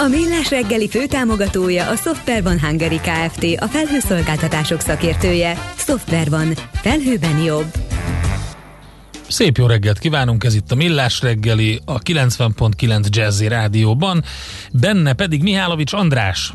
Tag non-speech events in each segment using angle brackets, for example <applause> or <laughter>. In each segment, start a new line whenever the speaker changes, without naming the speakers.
A Millás reggeli főtámogatója a Software van Hungary Kft. A felhőszolgáltatások szakértője. Software van. Felhőben jobb.
Szép jó reggelt kívánunk, ez itt a Millás reggeli, a 90.9 Jazzy Rádióban, benne pedig Mihálovics András.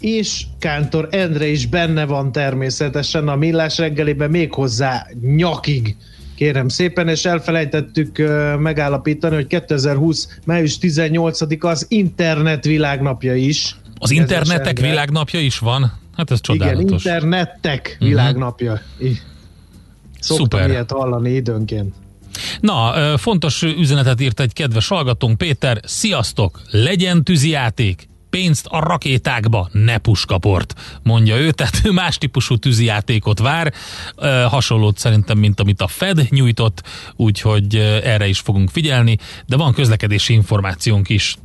És Kántor Endre is benne van természetesen a Millás reggeliben méghozzá nyakig kérem szépen, és elfelejtettük megállapítani, hogy 2020. május 18-a az internet világnapja is.
Az internetek világnapja is van? Hát ez csodálatos.
Igen, internetek uh-huh. világnapja. Szoktam Szuper. ilyet hallani időnként.
Na, fontos üzenetet írt egy kedves hallgatónk, Péter. Sziasztok! Legyen tűzijáték! Pénzt a rakétákba, ne puskaport, mondja ő, tehát ő más típusú tűzijátékot vár, hasonlót szerintem, mint amit a Fed nyújtott, úgyhogy erre is fogunk figyelni, de van közlekedési információnk is.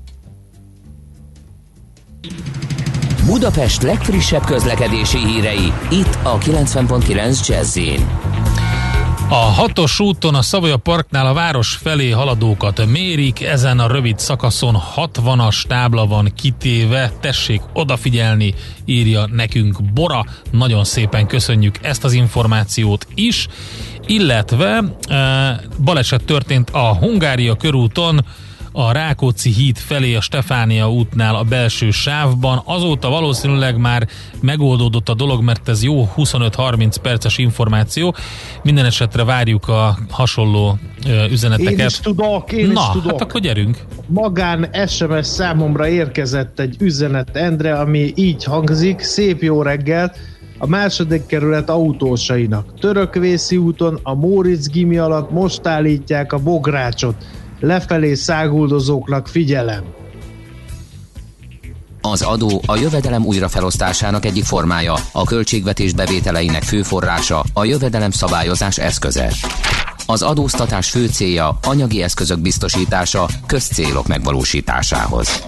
Budapest legfrissebb közlekedési hírei, itt a 90.9 jazz
a hatos úton a Szavoya Parknál a város felé haladókat mérik, ezen a rövid szakaszon 60-as tábla van kitéve, tessék odafigyelni, írja nekünk Bora. Nagyon szépen köszönjük ezt az információt is, illetve e, baleset történt a Hungária körúton, a Rákóczi híd felé a Stefánia útnál a belső sávban. Azóta valószínűleg már megoldódott a dolog, mert ez jó 25-30 perces információ. Minden esetre várjuk a hasonló üzeneteket.
Én is tudok, én
Na,
is tudok.
hát akkor gyerünk.
Magán SMS számomra érkezett egy üzenet Endre, ami így hangzik. Szép jó reggelt! a második kerület autósainak. Törökvészi úton a Móricz gimi alatt most állítják a bográcsot lefelé száguldozóknak figyelem.
Az adó a jövedelem újrafelosztásának egyik formája, a költségvetés bevételeinek fő forrása, a jövedelem szabályozás eszköze. Az adóztatás fő célja anyagi eszközök biztosítása közcélok megvalósításához.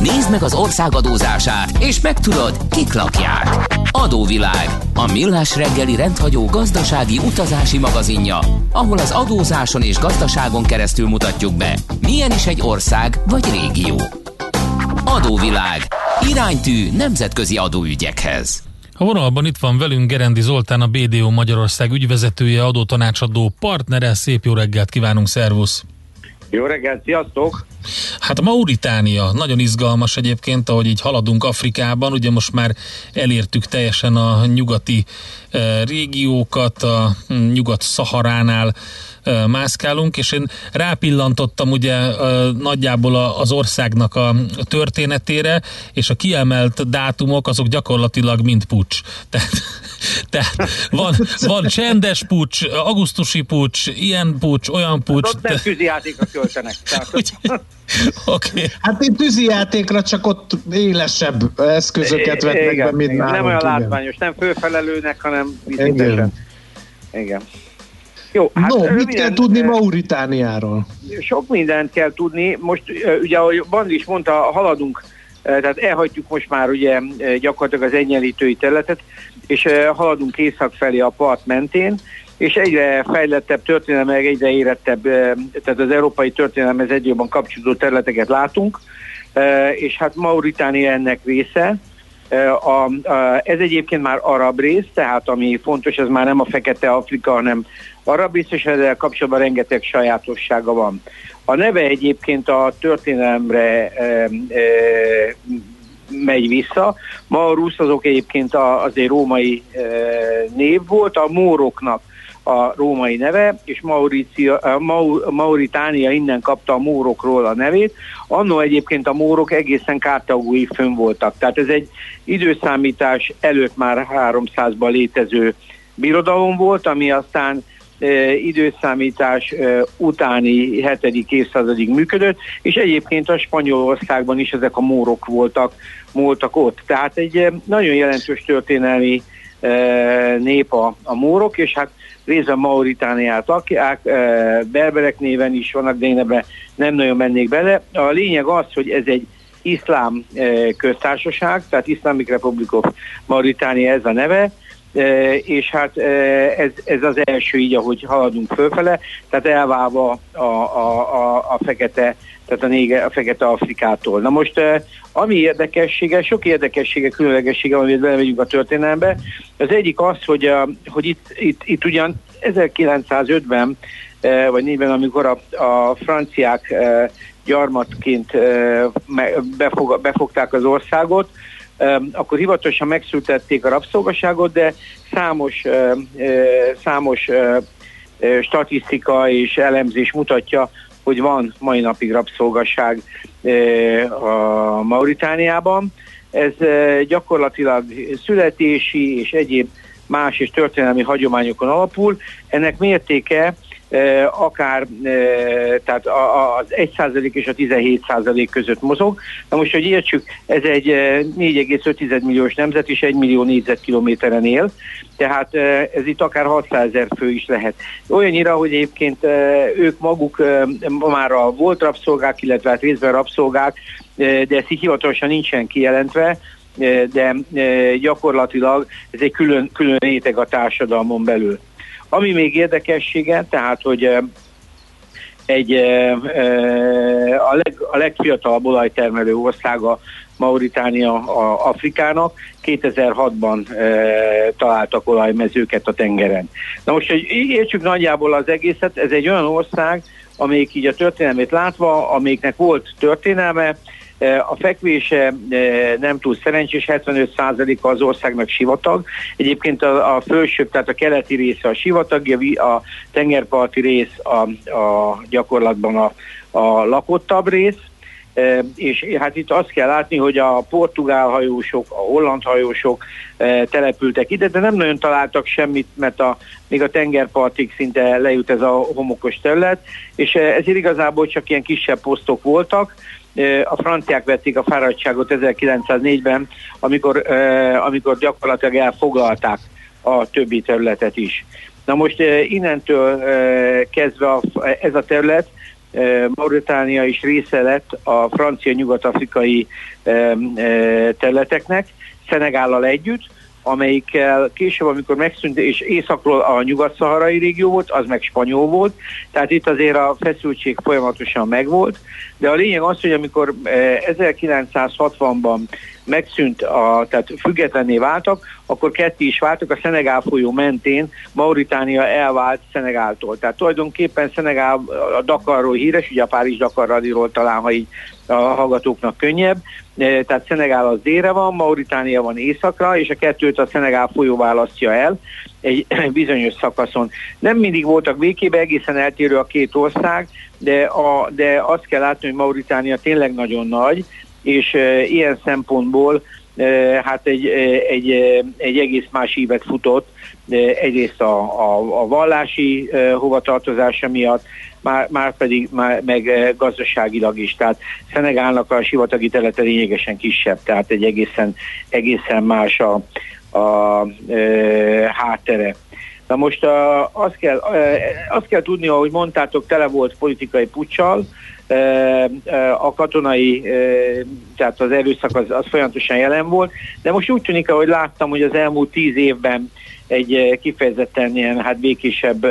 Nézd meg az ország adózását, és megtudod, kik lakják. Adóvilág, a millás reggeli rendhagyó gazdasági utazási magazinja, ahol az adózáson és gazdaságon keresztül mutatjuk be, milyen is egy ország vagy régió. Adóvilág, iránytű nemzetközi adóügyekhez.
A vonalban itt van velünk Gerendi Zoltán, a BDO Magyarország ügyvezetője, adótanácsadó partnere. Szép jó reggelt kívánunk, szervusz!
Jó reggelt, sziasztok!
Hát Mauritánia nagyon izgalmas egyébként, ahogy így haladunk Afrikában, ugye most már elértük teljesen a nyugati e, régiókat, a nyugat-szaharánál e, mászkálunk, és én rápillantottam ugye nagyjából az országnak a történetére, és a kiemelt dátumok azok gyakorlatilag mind pucs. <laughs> Tehát tehát van, van csendes pucs, augusztusi pucs, ilyen pucs, olyan pucs.
Hát ott nem tűzijátékra költenek. <laughs>
okay. Hát én tűzijátékra csak ott élesebb eszközöket vetnek be, mint
igen. Nem olyan látványos, nem főfelelőnek, hanem igen. igen.
Jó, hát no, mit kell tudni Mauritániáról?
Sok mindent kell tudni. Most ugye, ahogy Bandi is mondta, haladunk tehát elhagyjuk most már ugye gyakorlatilag az egyenlítői területet, és haladunk észak felé a part mentén, és egyre fejlettebb történelme, egyre érettebb, tehát az európai történelemhez egyre jobban kapcsolódó területeket látunk, és hát Mauritánia ennek része, a, a, ez egyébként már arab rész, tehát ami fontos, ez már nem a fekete Afrika, hanem arab rész, és ezzel kapcsolatban rengeteg sajátossága van. A neve egyébként a történelemre e, e, megy vissza. Ma a rusz azok egyébként a, azért római e, név volt, a móroknak a római neve, és Mauricia, Maur, Mauritánia innen kapta a mórokról a nevét. Annó egyébként a mórok egészen kártagúi fönn voltak. Tehát ez egy időszámítás előtt már 300-ban létező birodalom volt, ami aztán időszámítás utáni 7. évszázadig működött, és egyébként a Spanyolországban is ezek a mórok voltak, voltak ott. Tehát egy nagyon jelentős történelmi nép a, a mórok, és hát részben Mauritániát lakják, berberek néven is vannak, de én ebben nem nagyon mennék bele. A lényeg az, hogy ez egy iszlám köztársaság, tehát Islamic Republic of Mauritania ez a neve, és hát ez, ez az első így, ahogy haladunk fölfele, tehát elválva a, a, a, a fekete tehát a, nége, a fekete Afrikától. Na most ami érdekessége, sok érdekessége, különlegessége, amit belemegyünk a történelembe, az egyik az, hogy, a, hogy itt, itt, itt ugyan 1905-ben vagy 4-ben, amikor a, a franciák gyarmatként befog, befogták az országot, akkor hivatalosan megszültették a rabszolgaságot, de számos, számos statisztika és elemzés mutatja, hogy van mai napig rabszolgaság a Mauritániában. Ez gyakorlatilag születési és egyéb más és történelmi hagyományokon alapul. Ennek mértéke akár tehát az 1% és a 17% között mozog. Na most, hogy értsük, ez egy 4,5 milliós nemzet és 1 millió négyzetkilométeren él, tehát ez itt akár 600 ezer fő is lehet. Olyannyira, hogy egyébként ők maguk már a volt rabszolgák, illetve hát részben rabszolgák, de ez így hivatalosan nincsen kijelentve, de gyakorlatilag ez egy külön, külön réteg a társadalmon belül. Ami még érdekessége, tehát, hogy egy a, leg, a legfiatalabb olajtermelő országa Mauritánia a Afrikának, 2006-ban e, találtak olajmezőket a tengeren. Na most, hogy értsük nagyjából az egészet, ez egy olyan ország, amelyik így a történelmét látva, amelyiknek volt történelme, a fekvése nem túl szerencsés, 75%-a az országnak sivatag. Egyébként a, a felső, tehát a keleti része a sivatag, a tengerparti rész a, a gyakorlatban a, a lakottabb rész, és hát itt azt kell látni, hogy a portugál hajósok, a holland hajósok települtek ide, de nem nagyon találtak semmit, mert a, még a tengerpartig szinte lejut ez a homokos terület, és ezért igazából csak ilyen kisebb posztok voltak, a franciák vették a fáradtságot 1904-ben, amikor, amikor gyakorlatilag elfoglalták a többi területet is. Na most innentől kezdve ez a terület Mauritánia is része lett a francia nyugat-afrikai területeknek, Szenegállal együtt, amelyikkel később, amikor megszűnt, és északról a nyugat-szaharai régió volt, az meg spanyol volt, tehát itt azért a feszültség folyamatosan megvolt, de a lényeg az, hogy amikor 1960-ban megszűnt, a, tehát függetlenné váltak, akkor ketté is váltak, a Szenegál folyó mentén Mauritánia elvált Szenegáltól. Tehát tulajdonképpen Szenegál a Dakarról híres, ugye a Párizs Dakar radiról talán, ha így a hallgatóknak könnyebb, e, tehát Szenegál az délre van, Mauritánia van északra, és a kettőt a Szenegál folyó választja el egy <clears throat> bizonyos szakaszon. Nem mindig voltak békében, egészen eltérő a két ország, de, a, de azt kell látni, hogy Mauritánia tényleg nagyon nagy, és e, ilyen szempontból hát egy, egy, egy egész más ívet futott, egyrészt a, a, a vallási hovatartozása miatt, már, már pedig már, meg gazdaságilag is. Tehát Szenegálnak a sivatagi területe lényegesen kisebb, tehát egy egészen, egészen más a, a e, háttere. Na most a, azt, kell, azt kell tudni, ahogy mondtátok, tele volt politikai puccsal, a katonai, tehát az erőszak az, az folyamatosan jelen volt, de most úgy tűnik, ahogy láttam, hogy az elmúlt tíz évben egy kifejezetten ilyen hát békésebb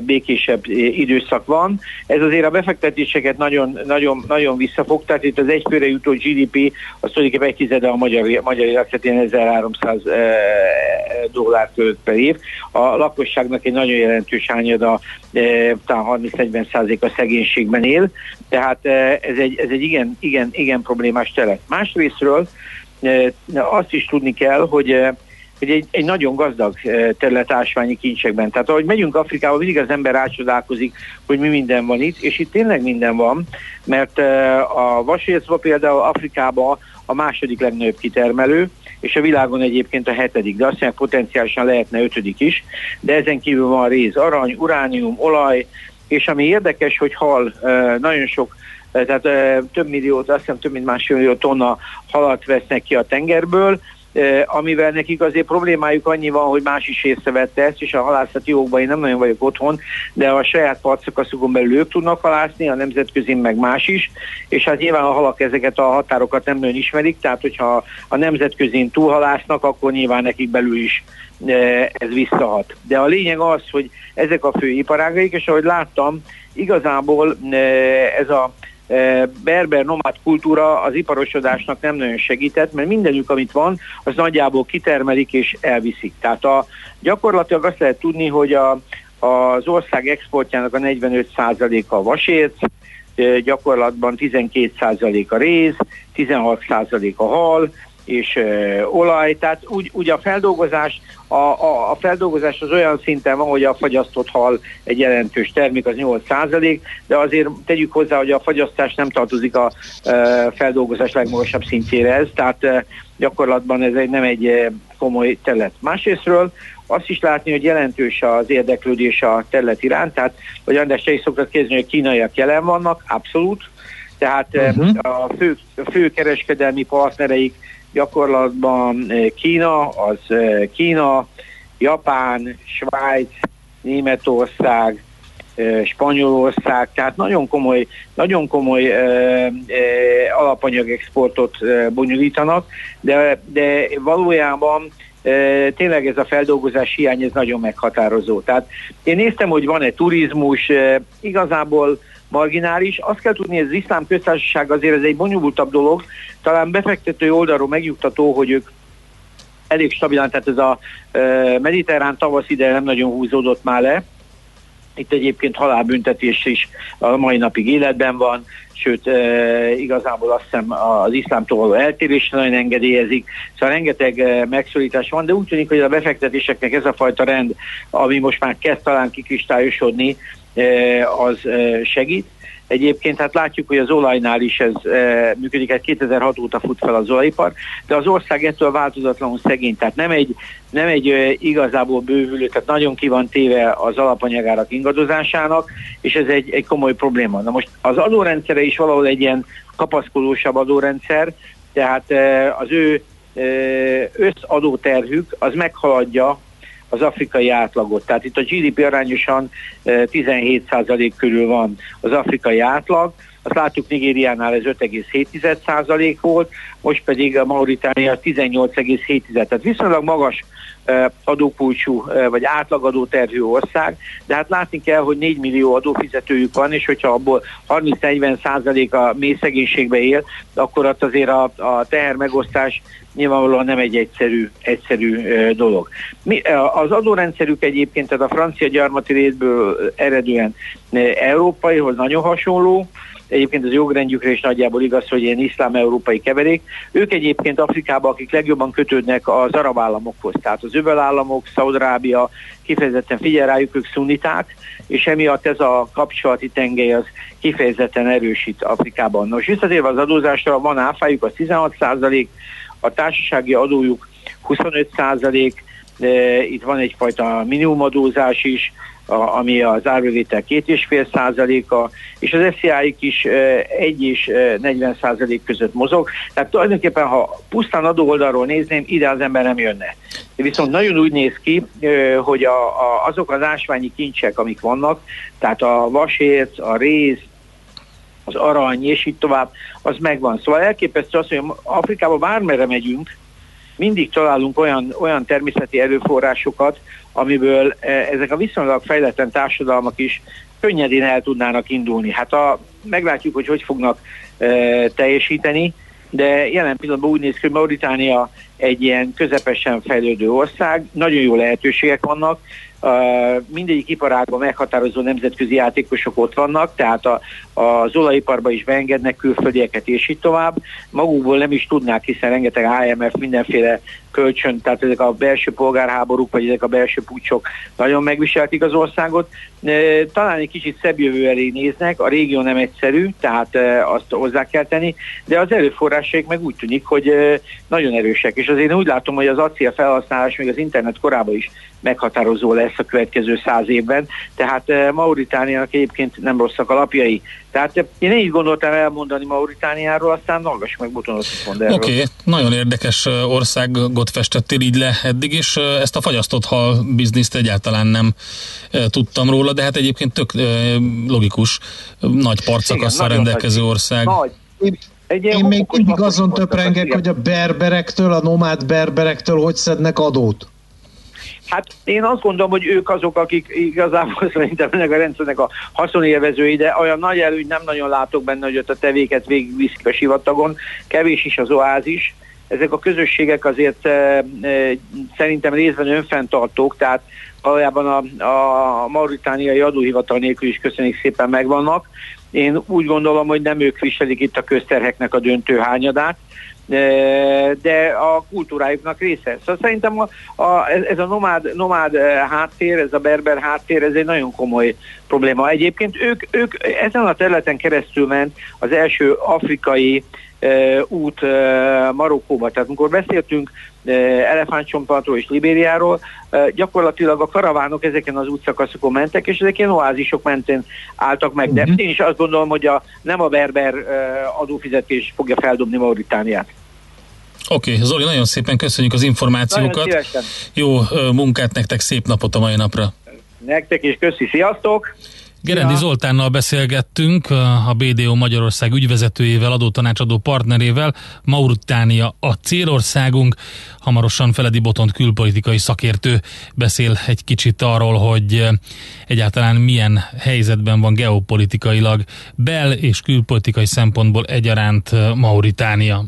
békésebb időszak van. Ez azért a befektetéseket nagyon, nagyon, nagyon visszafog, tehát itt az egyfőre jutó GDP az tulajdonképpen egy tizede a magyar, magyar életetén 1300 dollár költ per év. A lakosságnak egy nagyon jelentős hányada, talán 30-40 százalék a szegénységben él, tehát ez egy, ez egy igen, igen, igen problémás terület. Másrésztről azt is tudni kell, hogy hogy egy, egy nagyon gazdag terület ásványi kincsekben. Tehát ahogy megyünk Afrikába, mindig az ember rácsodálkozik, hogy mi minden van itt, és itt tényleg minden van, mert a vasércva például Afrikában a második legnagyobb kitermelő, és a világon egyébként a hetedik, de azt mondják, potenciálisan lehetne ötödik is, de ezen kívül van réz, arany, uránium, olaj, és ami érdekes, hogy hal, nagyon sok tehát több millió, azt hiszem több mint másfél millió tonna halat vesznek ki a tengerből, amivel nekik azért problémájuk annyi van, hogy más is észrevette ezt, és a halászati jogban én nem nagyon vagyok otthon, de a saját partszakaszukon belül ők tudnak halászni, a nemzetközi meg más is, és hát nyilván a halak ezeket a határokat nem nagyon ismerik, tehát hogyha a nemzetközén túlhalásznak, akkor nyilván nekik belül is ez visszahat. De a lényeg az, hogy ezek a fő iparágaik, és ahogy láttam, igazából ez a berber nomád kultúra az iparosodásnak nem nagyon segített, mert mindenük, amit van, az nagyjából kitermelik és elviszik. Tehát a, gyakorlatilag azt lehet tudni, hogy a, az ország exportjának a 45%-a a vasérc, gyakorlatban 12% a réz, 16% a hal, és ö, olaj, tehát úgy, úgy a feldolgozás a, a, a feldolgozás az olyan szinten van, hogy a fagyasztott hal egy jelentős termék, az 8%, de azért tegyük hozzá, hogy a fagyasztás nem tartozik a e, feldolgozás legmagasabb szintjére ez, tehát e, gyakorlatban ez egy, nem egy e, komoly terület. Másrésztről azt is látni, hogy jelentős az érdeklődés a terület iránt, tehát, hogy András te is szoktad kérdezni, hogy kínaiak jelen vannak, abszolút, tehát uh-huh. a, fő, a fő kereskedelmi partnereik gyakorlatban eh, Kína, az eh, Kína, Japán, Svájc, Németország, eh, Spanyolország, tehát nagyon komoly, nagyon komoly alapanyagexportot bonyolítanak, de, de valójában tényleg ez a feldolgozás hiány, ez nagyon meghatározó. Tehát én néztem, hogy van-e turizmus, igazából marginális. Azt kell tudni, hogy az iszlám köztársaság azért ez egy bonyolultabb dolog, talán befektető oldalról megnyugtató, hogy ők elég stabilan, tehát ez a e, mediterrán tavasz ide nem nagyon húzódott már le. Itt egyébként halálbüntetés is a mai napig életben van, sőt e, igazából azt hiszem az iszlámtól való eltérés nagyon engedélyezik, szóval rengeteg e, megszorítás van, de úgy tűnik, hogy a befektetéseknek ez a fajta rend, ami most már kezd talán kikristályosodni, az segít. Egyébként hát látjuk, hogy az olajnál is ez e, működik, hát 2006 óta fut fel az olajipar, de az ország ettől változatlanul szegény, tehát nem egy, nem egy e, igazából bővülő, tehát nagyon ki van téve az alapanyagárak ingadozásának, és ez egy, egy komoly probléma. Na most az adórendszere is valahol egy ilyen kapaszkodósabb adórendszer, tehát e, az ő e, összadóterhük az meghaladja az afrikai átlagot. Tehát itt a GDP arányosan 17% körül van az afrikai átlag, azt látjuk Nigériánál ez 5,7% volt, most pedig a Mauritánia 18,7%. Tehát viszonylag magas adókulcsú vagy átlagadó terhű ország, de hát látni kell, hogy 4 millió adófizetőjük van, és hogyha abból 30-40 százalék a mély szegénységbe él, akkor ott azért a, a teher megosztás nyilvánvalóan nem egy egyszerű, egyszerű dolog. Mi, az adórendszerük egyébként, tehát a francia gyarmati részből eredően európaihoz nagyon hasonló, Egyébként az jogrendjükre is nagyjából igaz, hogy ilyen iszlám-európai keverék. Ők egyébként Afrikában, akik legjobban kötődnek az arab államokhoz, tehát az öböl államok, Szaudarábia, kifejezetten figyel rájuk, ők szuniták, és emiatt ez a kapcsolati tengely az kifejezetten erősít Afrikában. Nos, visszatérve az adózásra, van áfájuk, az 16 százalék, a társasági adójuk 25 százalék, itt van egyfajta minimumadózás is, a, ami az árbevétel két és fél százaléka, és az SZIA-ik is egy és 40 százalék között mozog. Tehát tulajdonképpen, ha pusztán adó oldalról nézném, ide az ember nem jönne. Viszont nagyon úgy néz ki, hogy a, a, azok az ásványi kincsek, amik vannak, tehát a vasérc, a réz, az arany, és így tovább, az megvan. Szóval elképesztő az, hogy Afrikába bármere megyünk, mindig találunk olyan, olyan természeti erőforrásokat, amiből e, ezek a viszonylag fejletlen társadalmak is könnyedén el tudnának indulni. Hát a, meglátjuk, hogy hogy fognak e, teljesíteni, de jelen pillanatban úgy néz ki, hogy Mauritánia egy ilyen közepesen fejlődő ország, nagyon jó lehetőségek vannak, mindegyik iparágban meghatározó nemzetközi játékosok ott vannak, tehát a, az olajiparban is beengednek külföldieket, és így tovább. Magukból nem is tudnák, hiszen rengeteg IMF mindenféle kölcsön, tehát ezek a belső polgárháborúk, vagy ezek a belső pucsok nagyon megviselték az országot. Talán egy kicsit szebb jövő elé néznek, a régió nem egyszerű, tehát azt hozzá kell tenni, de az erőforrásaik meg úgy tűnik, hogy nagyon erősek. És azért úgy látom, hogy az acél felhasználás még az internet korában is meghatározó lesz lesz a következő száz évben, tehát Mauritániának egyébként nem rosszak alapjai. Tehát én így gondoltam elmondani Mauritániáról, aztán hallgass meg Butonot mond
erről. Oké, okay. nagyon érdekes országot festettél így le eddig, és ezt a fagyasztott hal bizniszt egyáltalán nem tudtam róla, de hát egyébként tök logikus, nagy partszakasszal rendelkező nagy, ország. Nagy.
Egy Én még mindig azon töprengek, hogy a berberektől, a nomád berberektől hogy szednek adót.
Hát én azt gondolom, hogy ők azok, akik igazából <laughs> szerintem ennek a rendszernek a haszonélvezői, de olyan nagy előny nem nagyon látok benne, hogy ott a tevéket végigviszik a sivatagon, kevés is az oázis. Ezek a közösségek azért e, e, szerintem részben önfenntartók, tehát valójában a, a mauritániai adóhivatal nélkül is köszönjük szépen megvannak. Én úgy gondolom, hogy nem ők viselik itt a közterheknek a döntő hányadát, de a kultúrájuknak része. Szóval szerintem a, a, ez a nomád, nomád háttér, ez a berber háttér, ez egy nagyon komoly probléma. Egyébként ők, ők ezen a területen keresztül ment az első afrikai út Marokkóba. Tehát amikor beszéltünk Elefántcsontpartról és Libériáról, gyakorlatilag a karavánok ezeken az útszakaszokon mentek, és ezek ilyen oázisok mentén álltak meg. De uh-huh. én is azt gondolom, hogy a, nem a berber adófizetés fogja feldobni Mauritániát.
Oké, okay, Zoli, nagyon szépen köszönjük az információkat. Jó munkát nektek, szép napot a mai napra.
Nektek is köszi, sziasztok!
Gerendi ja. Zoltánnal beszélgettünk, a BDO Magyarország ügyvezetőjével, adótanácsadó partnerével. Mauritánia a célországunk. Hamarosan Feledi Botont külpolitikai szakértő beszél egy kicsit arról, hogy egyáltalán milyen helyzetben van geopolitikailag bel- és külpolitikai szempontból egyaránt Mauritánia.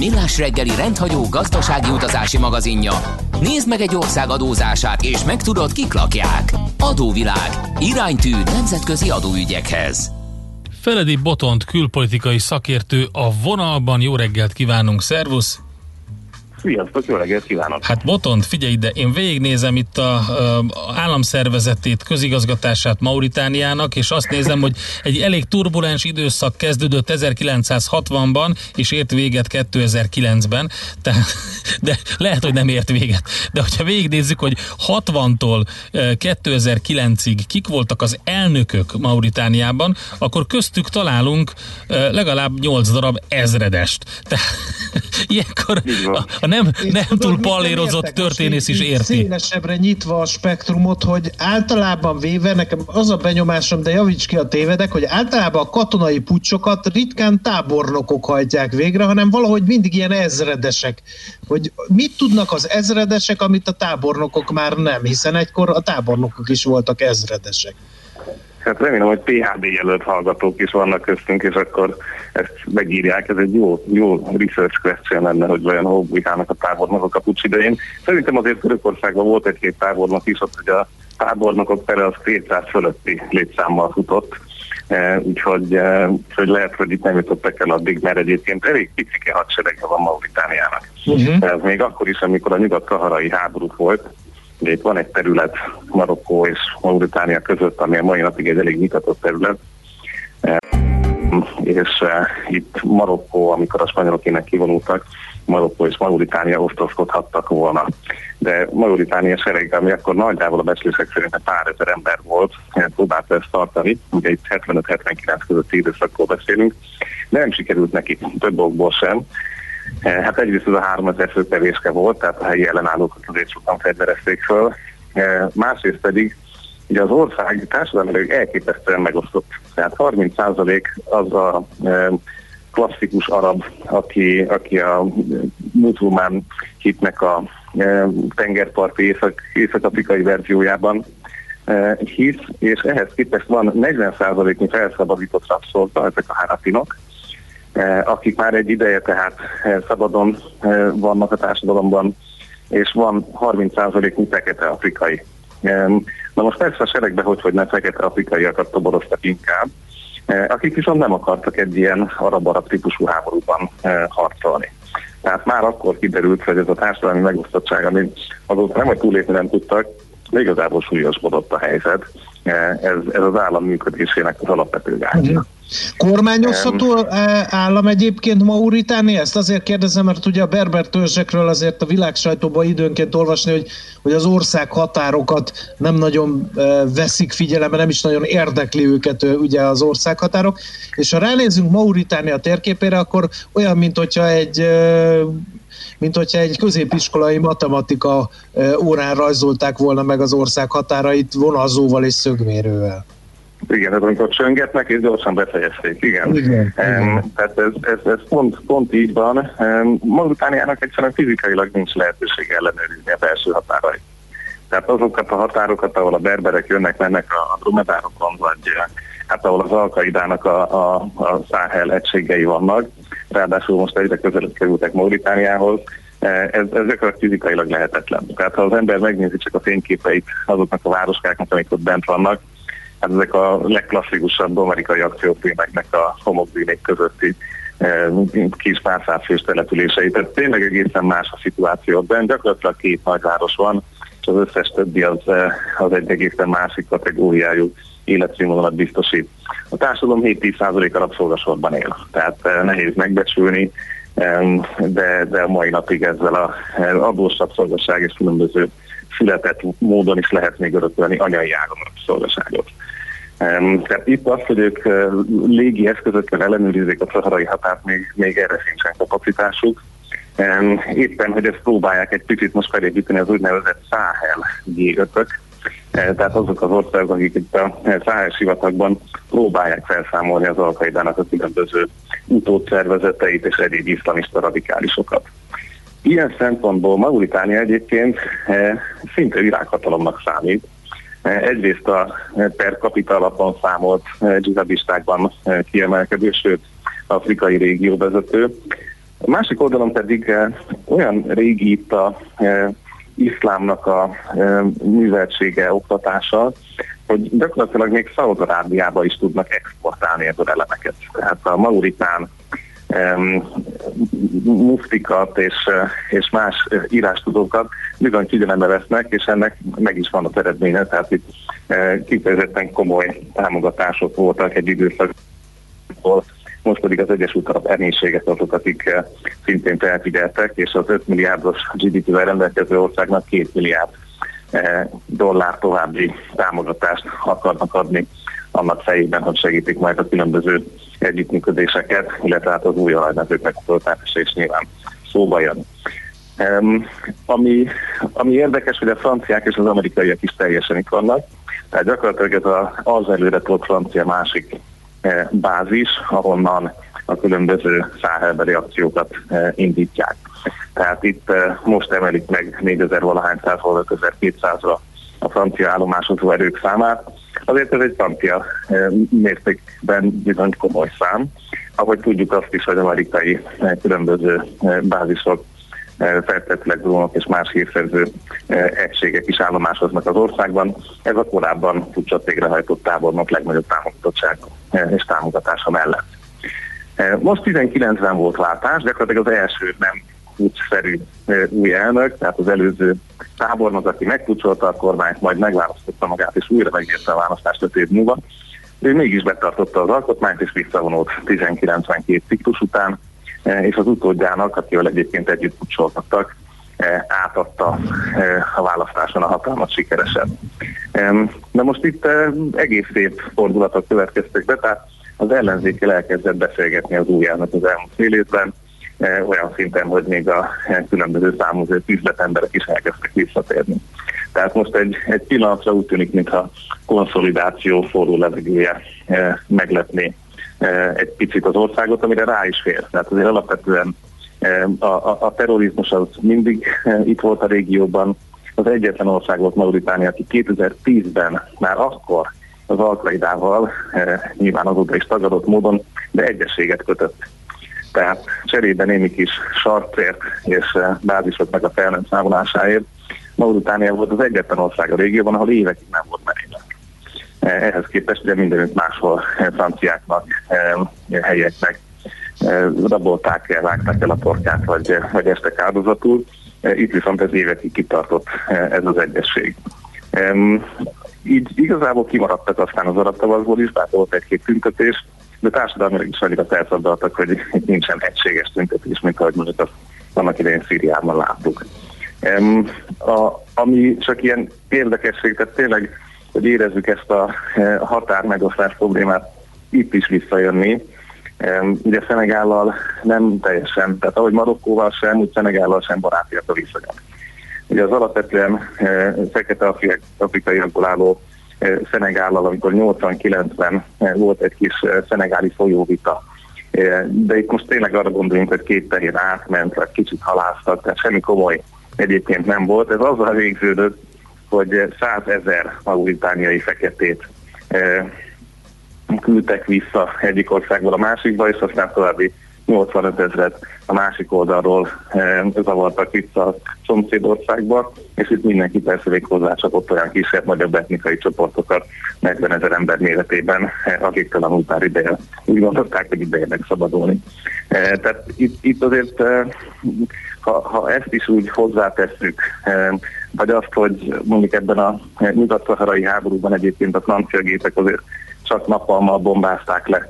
Millás reggeli rendhagyó gazdasági utazási magazinja. Nézd meg egy ország adózását, és megtudod, kik lakják. Adóvilág. Iránytű nemzetközi adóügyekhez.
Feledi Botont külpolitikai szakértő a vonalban. Jó reggelt kívánunk, szervusz!
Sziasztok, jó reggelt kívánok!
Hát Botont, figyelj ide, én végignézem itt a, a államszervezetét, közigazgatását Mauritániának, és azt nézem, hogy egy elég turbulens időszak kezdődött 1960-ban, és ért véget 2009-ben, tehát, de lehet, hogy nem ért véget. De hogyha végignézzük, hogy 60-tól 2009-ig kik voltak az elnökök Mauritániában, akkor köztük találunk legalább 8 darab ezredest. Tehát <laughs> ilyenkor a, a nem, nem túl pallérozott történész is érti.
Szélesebbre nyitva a spektrumot, hogy általában véve, nekem az a benyomásom, de javíts ki a tévedek, hogy általában a katonai pucsokat ritkán tábornokok hajtják végre, hanem valahogy mindig ilyen ezredesek. Hogy mit tudnak az ezredesek, amit a tábornokok már nem, hiszen egykor a tábornokok is voltak ezredesek.
Hát remélem, hogy PHD jelölt hallgatók is vannak köztünk, és akkor ezt megírják. Ez egy jó, jó research question lenne, hogy vajon hol bujkálnak a tábornokok a pucs idején. Szerintem azért Törökországban volt egy-két tábornok is, ott hogy a tábornokok fele az 200 fölötti létszámmal futott, úgyhogy, úgyhogy lehet, hogy itt nem jutottak el addig, mert egyébként elég picike hadserege van Mauritániának. Uh-huh. Ez még akkor is, amikor a nyugat-kaharai háború volt, Ugye itt van egy terület Marokkó és Mauritánia között, ami a mai napig egy elég nyitatott terület, és itt Marokkó, amikor a spanyolok innen kivonultak, Marokkó és Mauritánia osztozkodhattak volna. De Mauritánia sereg, ami akkor nagyjából a becslések szerint pár ezer ember volt, próbálta ezt tartani, ugye itt 75-79 közötti időszakról beszélünk, de nem sikerült neki több okból sem. Hát egyrészt ez a 3000 fő kevéske volt, tehát a helyi ellenállókat azért sokan fegyverezték föl, másrészt pedig ugye az ország társadalmilag elképesztően megosztott. Tehát 30% az a klasszikus arab, aki, aki a muzulmán hitnek a tengerparti észak, észak-afrikai verziójában hisz, és ehhez képest van 40%-nyi felszabadított rabszolga, ezek a háratinok, e, akik már egy ideje tehát szabadon vannak a társadalomban, és van 30%-nyi fekete afrikai. Na most persze a seregbe hogy, hogy nem fekete afrikaiakat toboroztak inkább, Eh, akik viszont nem akartak egy ilyen arab-arab típusú háborúban eh, harcolni. Tehát már akkor kiderült, hogy ez a társadalmi megosztottság, ami azóta nem, hogy túlépni nem tudtak, de igazából súlyosbodott a helyzet. Eh, ez, ez az állam működésének az alapvető gágya.
Kormányozható állam egyébként Mauritánia? Ezt azért kérdezem, mert ugye a berber törzsekről azért a világ sajtóban időnként olvasni, hogy, hogy az ország határokat nem nagyon veszik figyelembe, nem is nagyon érdekli őket ugye az országhatárok. És ha ránézünk Mauritánia térképére, akkor olyan, mint hogyha egy mint hogyha egy középiskolai matematika órán rajzolták volna meg az ország határait vonalzóval és szögmérővel.
Igen, ez amikor csöngetnek, és gyorsan befejezték, igen. igen, um, Tehát ez, ez, ez pont, pont így van. Um, Mauritániának egyszerűen fizikailag nincs lehetőség ellenőrizni a belső határait. Tehát azokat a határokat, ahol a berberek jönnek, mennek a, a dromedárokon, vagy hát ahol az alkaidának a, a, a száhel egységei vannak, ráadásul most egyre közelebb kerültek Mauritániához, ez, ez gyakorlatilag fizikailag lehetetlen. Tehát ha az ember megnézi csak a fényképeit azoknak a városkáknak, amik ott bent vannak, hát ezek a legklasszikusabb amerikai akciófilmeknek a homokbűnék közötti eh, kis párszázfős települései. Tehát tényleg egészen más a szituáció. De gyakorlatilag két nagyváros van, és az összes többi az, eh, az egy egészen másik kategóriájú életszínvonalat biztosít. A társadalom 7-10% rabszolgasorban él, tehát eh, nehéz megbecsülni, de, de a mai napig ezzel a adós rabszolgasság és különböző született módon is lehet még örökölni anyai ágon rabszolgaságot. Tehát itt az, hogy ők légi eszközökkel ellenőrizik a szaharai határt, még, még erre sincsen kapacitásuk. Éppen, hogy ezt próbálják egy picit most felépíteni az úgynevezett Száhel g e, tehát azok az országok, akik itt a Száhel sivatagban próbálják felszámolni az alkaidának a különböző utódszervezeteit és egyéb iszlamista radikálisokat. Ilyen szempontból Mauritánia egyébként e, szinte világhatalomnak számít, Egyrészt a per capita alapon számolt dzsihadistákban kiemelkedő, sőt afrikai régió vezető. A másik oldalon pedig olyan régi itt a iszlámnak a műveltsége, oktatása, hogy gyakorlatilag még Szaud-Arábiába is tudnak exportálni ebből elemeket. Tehát a mauritán muftikat és, és más írástudókat bizony figyelembe vesznek, és ennek meg is van az eredménye, tehát itt kifejezetten komoly támogatások voltak egy időszakból, most pedig az Egyesült Arab Emírséget azok, akik szintén felfigyeltek, és az 5 milliárdos GDP-vel rendelkező országnak 2 milliárd dollár további támogatást akarnak adni annak fejében, hogy segítik majd a különböző együttműködéseket, illetve hát az új alajmezőknek a töltása is nyilván szóba jön. Um, ami, ami érdekes, hogy a franciák és az amerikaiak is teljesen itt vannak, tehát gyakorlatilag ez a, az előre tolt francia másik e, bázis, ahonnan a különböző száhelbeli akciókat e, indítják. Tehát itt e, most emelik meg 4000 valahány százról 5200-ra a francia állomásozó erők számát, Azért ez egy francia eh, mértékben bizony komoly szám. Ahogy tudjuk azt is, hogy amerikai eh, különböző eh, bázisok feltetőleg drónok és más hírszerző egységek is állomásoznak az országban. Ez a korábban pucsot végrehajtott tábornok legnagyobb támogatottság és támogatása mellett. Most 19-ben volt váltás, gyakorlatilag az első nem pucsszerű új elnök, tehát az előző tábornok, aki megpucsolta a kormányt, majd megválasztotta magát, és újra megérte a választást 5 év múlva. Ő mégis betartotta az alkotmányt, és visszavonult 1992 ciklus után, és az utódjának, akivel egyébként együtt pucsoltattak, átadta a választáson a hatalmat sikeresen. De most itt egész szép fordulatok következtek be, tehát az ellenzékkel elkezdett beszélgetni az új elnök az elmúlt fél évben, olyan szinten, hogy még a különböző számozó üzletemberek is elkezdtek visszatérni. Tehát most egy, egy pillanatra úgy tűnik, mintha konszolidáció forró levegője meglepné egy picit az országot, amire rá is fér. Tehát azért alapvetően a, a, a terrorizmus az mindig itt volt a régióban. Az egyetlen ország volt Mauritánia, aki 2010-ben már akkor az Alkaidával, nyilván azóta is tagadott módon, de egyességet kötött. Tehát cserébe némi kis sartért és eh, bázisok a fel nem számolásáért Mauritánia volt az egyetlen ország a régióban, ahol évekig nem volt merénylet. Eh, ehhez képest ugye mindenütt máshol franciáknak, helyeknek rabolták el, vágták el a torkát, vagy, vagy estek áldozatul. Itt viszont ez évekig kitartott ez az egyesség. Így igazából kimaradtak aztán az arab tavaszból is, bár volt egy-két tüntetés, de társadalmilag is annyira felszabdaltak, hogy nincsen egységes tüntetés, mint ahogy mondjuk azt annak idején Szíriában láttuk. A, ami csak ilyen érdekesség, tehát tényleg, hogy érezzük ezt a e, határmegosztás problémát itt is visszajönni. Ugye Szenegállal nem teljesen, tehát ahogy Marokkóval sem, úgy Szenegállal sem barátiak a viszonyok. Ugye az alapvetően e, fekete afrikaiakból álló Szenegállal, amikor 80-90-ben e, volt egy kis szenegáli folyóvita, de itt most tényleg arra gondoljunk, hogy két tehén átment, vagy kicsit haláztak, tehát semmi komoly egyébként nem volt. Ez azzal végződött, hogy 100 ezer mauritániai feketét küldtek vissza egyik országból a másikba, és aztán további 85 ezeret a másik oldalról eh, zavartak vissza a szomszédországba, és itt mindenki persze még hozzácsapott olyan kisebb, nagyobb etnikai csoportokat, 40 ezer ember méretében, eh, akik talán pár ideje úgy gondolták, hogy ideje megszabadulni. Eh, tehát itt, itt azért, ha, ha ezt is úgy hozzátesszük, vagy azt, hogy mondjuk ebben a nyugat-szaharai háborúban egyébként a francia gépek azért csak napalmal bombázták le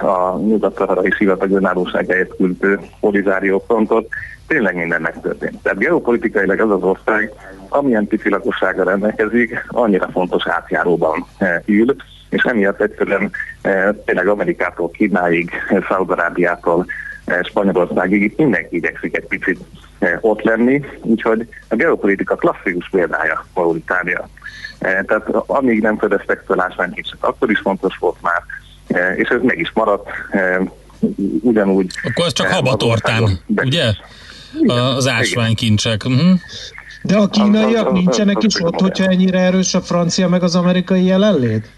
a nyugat-szaharai sivatag önállóság helyett küldő Polizárió frontot, tényleg minden megtörtént. Tehát geopolitikailag az az ország, amilyen pici lakossága rendelkezik, annyira fontos átjáróban eh, ül, és emiatt egyszerűen eh, tényleg Amerikától, Kínáig, Szaudarábiától, Spanyolországig itt mindenki igyekszik egy picit ott lenni, úgyhogy a geopolitika klasszikus példája Mauritánia. Eh, tehát amíg nem fedeztek fel ásványkicsit, akkor is fontos volt már, eh, és ez meg is maradt eh, ugyanúgy.
Akkor ez csak habatortán, ugye? Az ásványkincsek. Uh-huh.
De a kínaiak nincsenek is ott, hogyha ennyire erős a francia meg az amerikai jelenlét?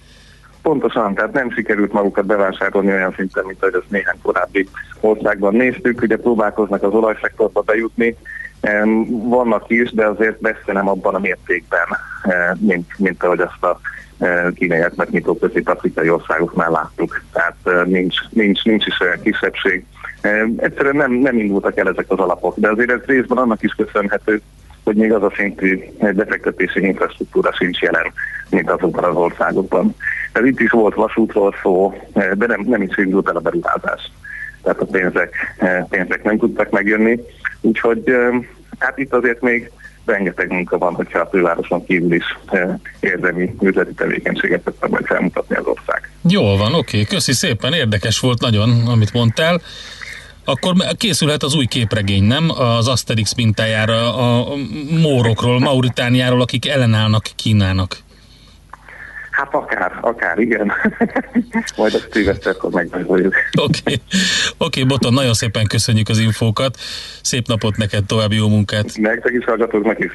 Pontosan, tehát nem sikerült magukat bevásárolni olyan szinten, mint ahogy azt néhány korábbi országban néztük. Ugye próbálkoznak az olajszektorba bejutni, vannak is, de azért messze abban a mértékben, mint, mint ahogy azt a kínaiak megnyitó közép-afrikai országoknál láttuk. Tehát nincs, nincs, nincs is olyan kisebbség. Egyszerűen nem, nem indultak el ezek az alapok, de azért ez részben annak is köszönhető, hogy még az a szintű befektetési infrastruktúra sincs jelen, mint azokban az országokban. Tehát itt is volt vasútról szó, de nem, nem is indult el a beruházás. Tehát a pénzek, pénzek nem tudtak megjönni. Úgyhogy hát itt azért még rengeteg munka van, hogyha a fővároson kívül is érdemi üzleti tevékenységet tudnak majd felmutatni az ország.
Jól van, oké, köszi szépen, érdekes volt nagyon, amit mondtál. Akkor készülhet az új képregény, nem? Az Asterix mintájára a mórokról, Mauritániáról, akik ellenállnak Kínának.
Hát akár, akár, igen. <laughs> Majd azt szilveszterkor megbajoljuk.
Oké, okay. okay, Boton, nagyon szépen köszönjük az infókat. Szép napot neked, további jó munkát.
Nektek is hallgatok, meg is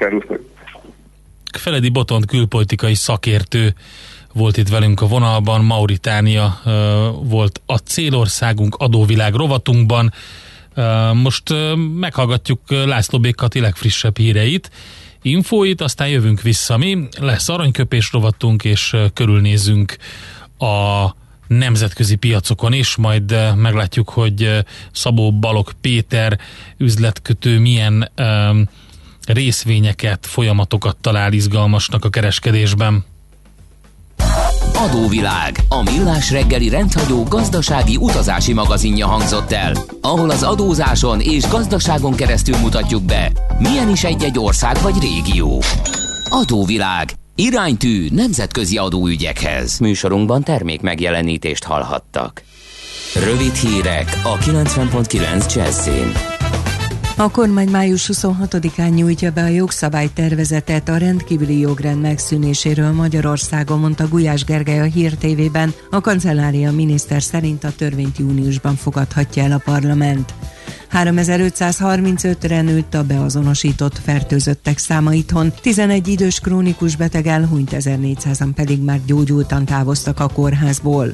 Feledi Botont külpolitikai szakértő volt itt velünk a vonalban, Mauritánia uh, volt a célországunk adóvilág rovatunkban. Most meghallgatjuk László B. Kati legfrissebb híreit, infóit, aztán jövünk vissza mi. Lesz aranyköpés rovatunk, és körülnézünk a nemzetközi piacokon is, majd meglátjuk, hogy Szabó Balog Péter üzletkötő milyen részvényeket, folyamatokat talál izgalmasnak a kereskedésben.
Adóvilág, a millás reggeli rendhagyó gazdasági utazási magazinja hangzott el, ahol az adózáson és gazdaságon keresztül mutatjuk be, milyen is egy-egy ország vagy régió. Adóvilág, iránytű nemzetközi adóügyekhez. Műsorunkban termék megjelenítést hallhattak. Rövid hírek a 90.9 Jazzin.
A kormány május 26-án nyújtja be a jogszabálytervezetet a rendkívüli jogrend megszűnéséről Magyarországon, mondta Gulyás Gergely a Hír TV-ben. A kancellária miniszter szerint a törvényt júniusban fogadhatja el a parlament. 3535-re nőtt a beazonosított fertőzöttek száma itthon, 11 idős krónikus beteg elhunyt, 1400-an pedig már gyógyultan távoztak a kórházból.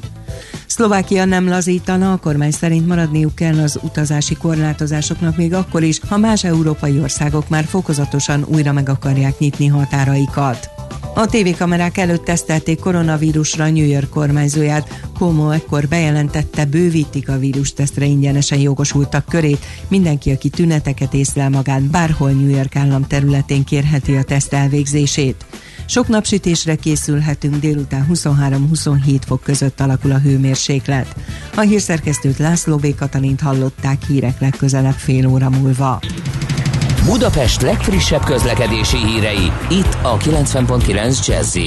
Szlovákia nem lazítana, a kormány szerint maradniuk kell az utazási korlátozásoknak még akkor is, ha más európai országok már fokozatosan újra meg akarják nyitni határaikat. A tévékamerák előtt tesztelték koronavírusra New York kormányzóját. Cuomo ekkor bejelentette, bővítik a vírustesztre ingyenesen jogosultak körét. Mindenki, aki tüneteket észlel magán, bárhol New York állam területén kérheti a teszt elvégzését. Sok napsütésre készülhetünk, délután 23-27 fok között alakul a hőmérséklet. A hírszerkesztőt László B. Katalint hallották hírek legközelebb fél óra múlva.
Budapest legfrissebb közlekedési hírei, itt a 90.9 jazz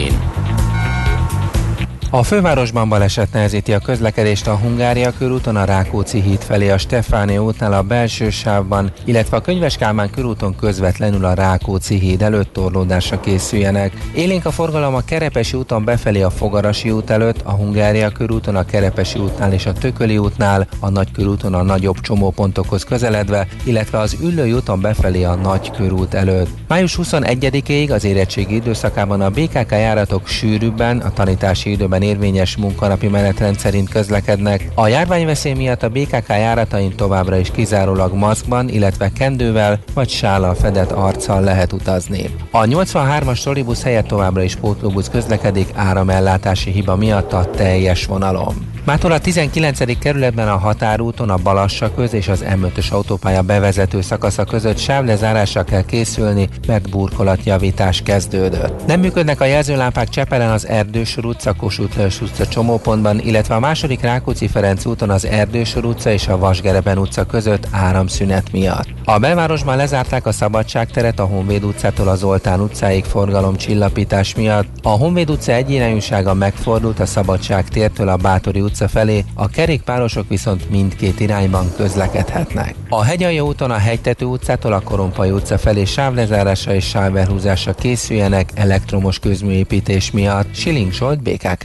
a fővárosban baleset nehezíti a közlekedést a Hungária körúton, a Rákóczi híd felé a Stefáni útnál a belső sávban, illetve a Könyves Kálmán körúton közvetlenül a Rákóczi híd előtt torlódásra készüljenek. Élénk a forgalom a Kerepesi úton befelé a Fogarasi út előtt, a Hungária körúton, a Kerepesi útnál és a Tököli útnál, a Nagy körúton a nagyobb csomópontokhoz közeledve, illetve az Üllői úton befelé a Nagy körút előtt. Május 21-ig az érettségi időszakában a BKK járatok sűrűbben, a tanítási időben érvényes munkanapi menetrend szerint közlekednek. A járványveszély miatt a BKK járatain továbbra is kizárólag maszkban, illetve kendővel vagy sállal fedett arccal lehet utazni. A 83-as trollibusz helyett továbbra is pótlóbusz közlekedik áramellátási hiba miatt a teljes vonalon. Mától a 19. kerületben a határúton a Balassa köz és az M5-ös autópálya bevezető szakasza között sávlezárásra kell készülni, mert burkolatjavítás kezdődött. Nem működnek a jelzőlámpák Csepelen az Erdősor utca, Kossuth utca csomópontban, illetve a második Rákóczi Ferenc úton az Erdősor utca és a Vasgereben utca között áramszünet miatt. A belvárosban lezárták a Szabadságteret a Honvéd utcától az Zoltán utcáig forgalom csillapítás miatt. A Honvéd utca egyirányúsága megfordult a Szabadság tértől a Bátori utca felé, a kerékpárosok viszont mindkét irányban közlekedhetnek. A Hegyalja úton a Hegytető utcától a Korompai utca felé sávlezárásra és sávverhúzásra készüljenek elektromos közműépítés miatt. Siling Zsolt, BKK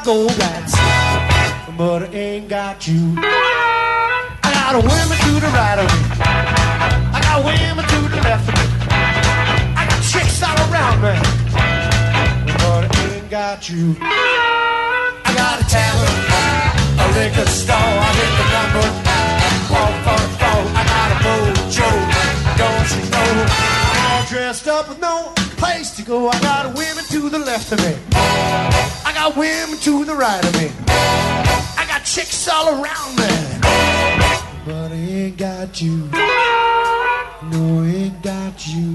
Card gold rats. But I ain't got you. I got women to the right of me. I got women to the left of me. I got chicks all around me. But I ain't got you. I got a tavern, a liquor store. I hit the number. Four, four, four. I got a mojo. Don't you know? All dressed up with no place to go. I got women to the left of me. I got women to the right of me. I got chicks all around me. But I ain't got you. No, I ain't got you.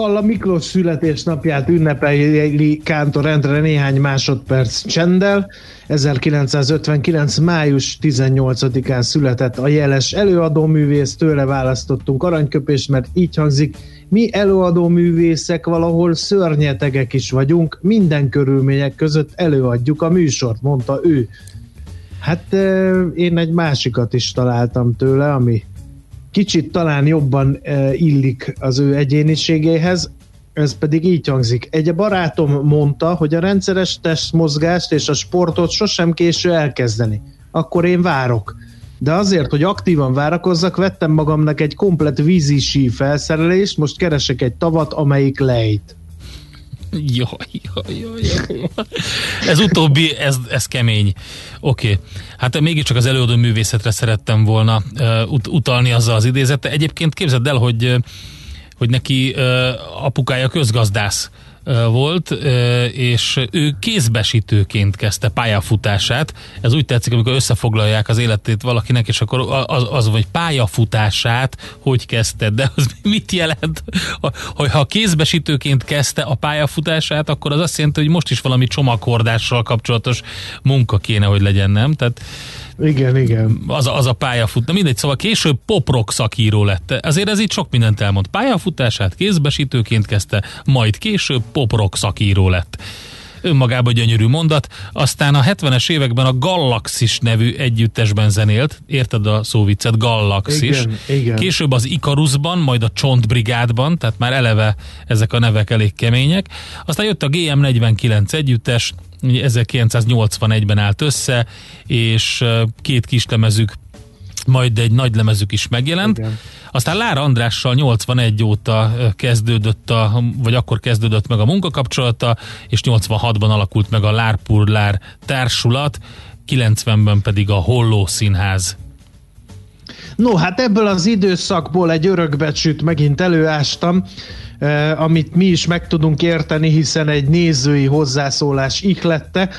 Galla Miklós születésnapját ünnepeli Kántor Endre néhány másodperc csendel. 1959. május 18-án született a jeles előadóművész, tőle választottunk aranyköpést, mert így hangzik, mi előadóművészek valahol szörnyetegek is vagyunk, minden körülmények között előadjuk a műsort, mondta ő. Hát én egy másikat is találtam tőle, ami kicsit talán jobban illik az ő egyéniségéhez, ez pedig így hangzik. Egy barátom mondta, hogy a rendszeres testmozgást és a sportot sosem késő elkezdeni. Akkor én várok. De azért, hogy aktívan várakozzak, vettem magamnak egy komplet vízisi felszerelést, most keresek egy tavat, amelyik lejt.
Jaj, jaj, jaj, jaj. Ez utóbbi, ez, ez kemény. Oké. Okay. Hát mégiscsak az előadó művészetre szerettem volna ut- utalni azzal az idézettel. Egyébként képzeld el, hogy hogy neki apukája közgazdász volt, és ő kézbesítőként kezdte pályafutását. Ez úgy tetszik, amikor összefoglalják az életét valakinek, és akkor az, az vagy pályafutását hogy kezdte, de az <laughs> mit jelent? Hogy ha kézbesítőként kezdte a pályafutását, akkor az azt jelenti, hogy most is valami csomaghordással kapcsolatos munka kéne, hogy legyen, nem? Tehát
igen, igen.
Az, az a pályafut. Na mindegy, szóval később poprock szakíró lett. Ezért ez itt sok mindent elmond. Pályafutását kézbesítőként kezdte, majd később poprock szakíró lett önmagában gyönyörű mondat. Aztán a 70-es években a Galaxis nevű együttesben zenélt, érted a szóviccet, Galaxis.
Igen, igen.
Később az Ikarusban, majd a Csontbrigádban, tehát már eleve ezek a nevek elég kemények. Aztán jött a GM49 együttes, 1981-ben állt össze, és két kislemezük, majd egy nagy lemezük is megjelent. Igen. Aztán Lára Andrással 81 óta kezdődött, a, vagy akkor kezdődött meg a munkakapcsolata, és 86-ban alakult meg a Lárpur Lár társulat, 90-ben pedig a Holló Színház
No, hát ebből az időszakból egy örökbecsüt megint előástam, amit mi is meg tudunk érteni, hiszen egy nézői hozzászólás ihlette.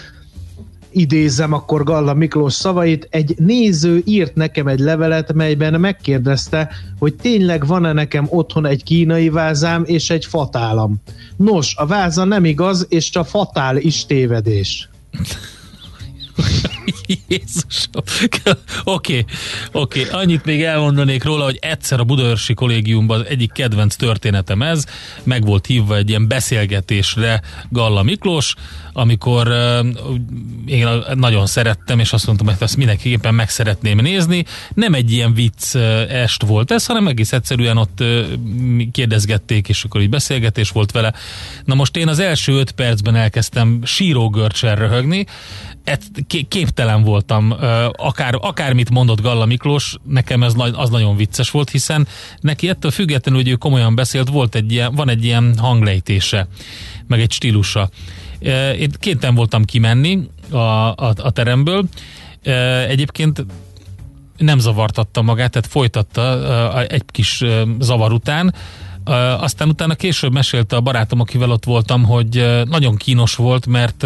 Idézem akkor Galla Miklós szavait. Egy néző írt nekem egy levelet, melyben megkérdezte, hogy tényleg van-e nekem otthon egy kínai vázám és egy fatálam. Nos, a váza nem igaz, és csak fatál is tévedés. <laughs> <laughs>
Jézusom. <laughs> Oké, okay, oké. Okay. Annyit még elmondanék róla, hogy egyszer a Budaörsi kollégiumban egyik kedvenc történetem ez, meg volt hívva egy ilyen beszélgetésre Galla Miklós, amikor uh, én nagyon szerettem, és azt mondtam, hogy ezt mindenképpen meg szeretném nézni. Nem egy ilyen vicc uh, est volt ez, hanem egész egyszerűen ott uh, kérdezgették, és akkor így beszélgetés volt vele. Na most én az első öt percben elkezdtem sírógörcsel röhögni, képtelen voltam, akár, akármit mondott Galla Miklós, nekem ez az nagyon vicces volt, hiszen neki ettől függetlenül, hogy ő komolyan beszélt, volt egy ilyen, van egy ilyen hanglejtése, meg egy stílusa. Én kéten voltam kimenni a, a, a teremből, egyébként nem zavartatta magát, tehát folytatta egy kis zavar után, aztán utána később mesélte a barátom, akivel ott voltam, hogy nagyon kínos volt, mert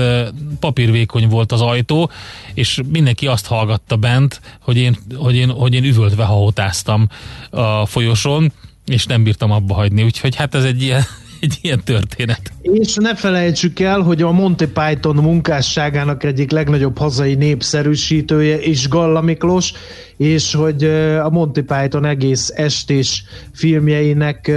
papírvékony volt az ajtó, és mindenki azt hallgatta bent, hogy én, hogy én, hogy én üvöltve hahotáztam a folyosón, és nem bírtam abba hagyni. Úgyhogy hát ez egy ilyen, egy ilyen történet.
És ne felejtsük el, hogy a Monty Python munkásságának egyik legnagyobb hazai népszerűsítője is Galla Miklós, és hogy a Monty Python egész estés filmjeinek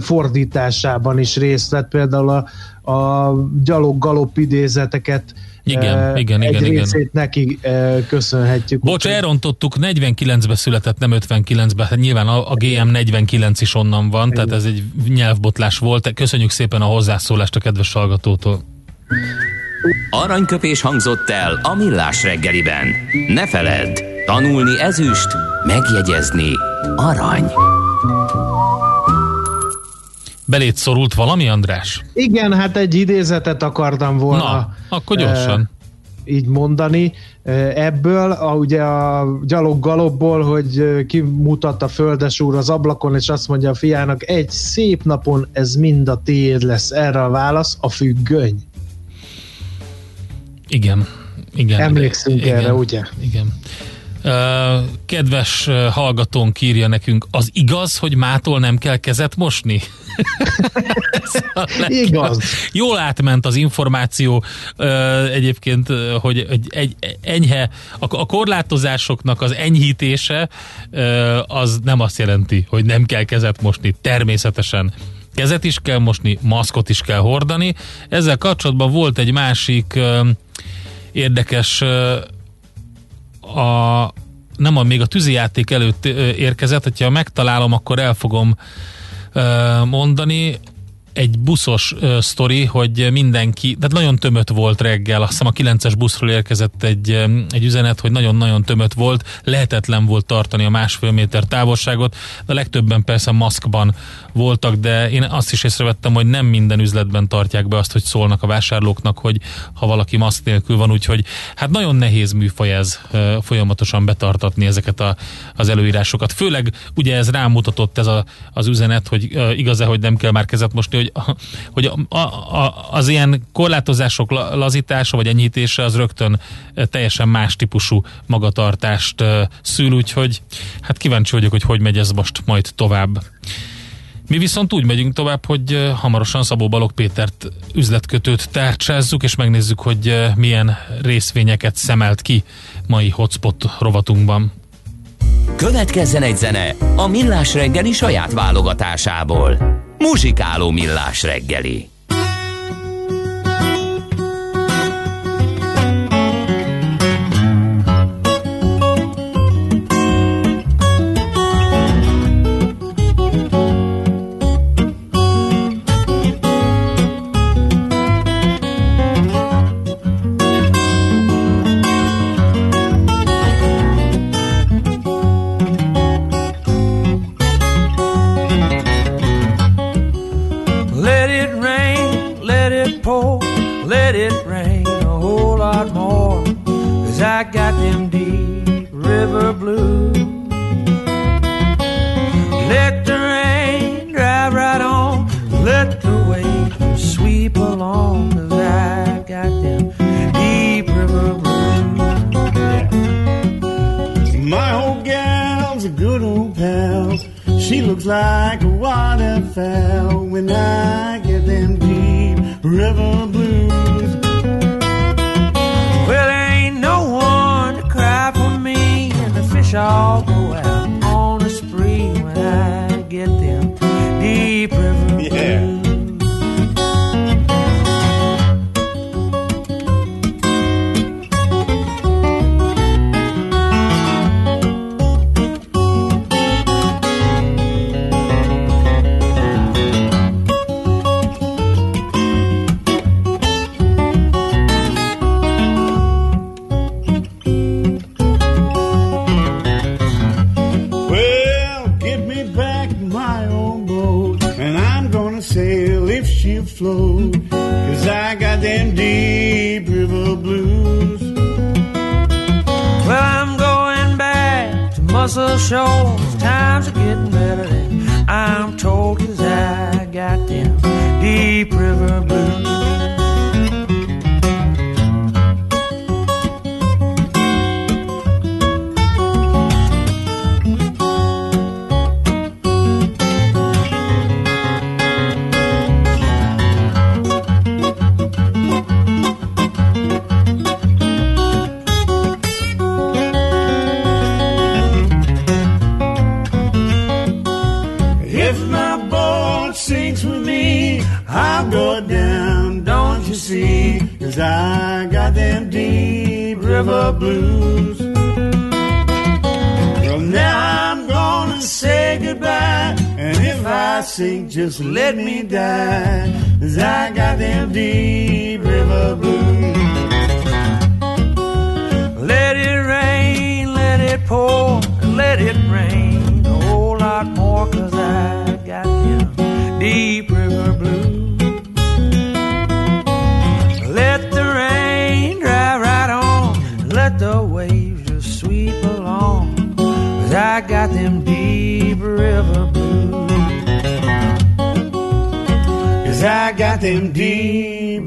fordításában is részt vett, például a, a gyalog galop idézeteket
Igen,
eh,
igen,
egy
igen, igen.
részét neki eh, köszönhetjük.
Bocs,
Úgyhogy-
elrontottuk, 49-be született, nem 55-be. Hát nyilván a, a GM 49 is onnan van, tehát ez egy nyelvbotlás volt. Köszönjük szépen a hozzászólást a kedves hallgatótól.
Aranyköpés hangzott el a millás reggeliben. Ne feledd, tanulni ezüst, megjegyezni arany.
Belét szorult valami, András?
Igen, hát egy idézetet akartam volna
Na, akkor gyorsan.
eh, így mondani. Eh, Ebből, a, ugye a gyalog galopból, hogy eh, kimutat a földes úr az ablakon, és azt mondja a fiának, egy szép napon ez mind a tiéd lesz. Erre a válasz a függöny.
Igen. Igen.
Emlékszünk
igen,
erre, ugye?
Igen. Kedves hallgatónk írja nekünk, az igaz, hogy mától nem kell kezet mosni? <laughs>
Igaz.
Jól átment az információ egyébként, hogy egy enyhe, a korlátozásoknak az enyhítése az nem azt jelenti, hogy nem kell kezet mosni. Természetesen kezet is kell mosni, maszkot is kell hordani. Ezzel kapcsolatban volt egy másik ö, érdekes ö, a nem a, még a tűzijáték előtt érkezett, hogyha megtalálom, akkor el fogom mondani. Egy buszos ö, sztori, hogy mindenki, tehát nagyon tömött volt reggel, azt hiszem a 9-es buszról érkezett egy, ö, egy üzenet, hogy nagyon-nagyon tömött volt, lehetetlen volt tartani a másfél méter távolságot, de legtöbben persze maszkban voltak, de én azt is észrevettem, hogy nem minden üzletben tartják be azt, hogy szólnak a vásárlóknak, hogy ha valaki maszk nélkül van, úgyhogy hát nagyon nehéz műfaj ez ö, folyamatosan betartatni ezeket a, az előírásokat. Főleg ugye ez rámutatott ez a, az üzenet, hogy igaz-e, hogy nem kell már kezet mosni, hogy, hogy a, a, az ilyen korlátozások la- lazítása vagy enyhítése az rögtön ö, teljesen más típusú magatartást ö, szül, úgyhogy hát kíváncsi vagyok, hogy hogy megy ez most majd tovább. Mi viszont úgy megyünk tovább, hogy ö, hamarosan Szabó Balog Pétert üzletkötőt tárcsázzuk, és megnézzük, hogy milyen részvényeket szemelt ki mai hotspot rovatunkban.
Következzen egy zene a millás reggeli saját válogatásából. Muzsikáló millás reggeli. show. Just let me die.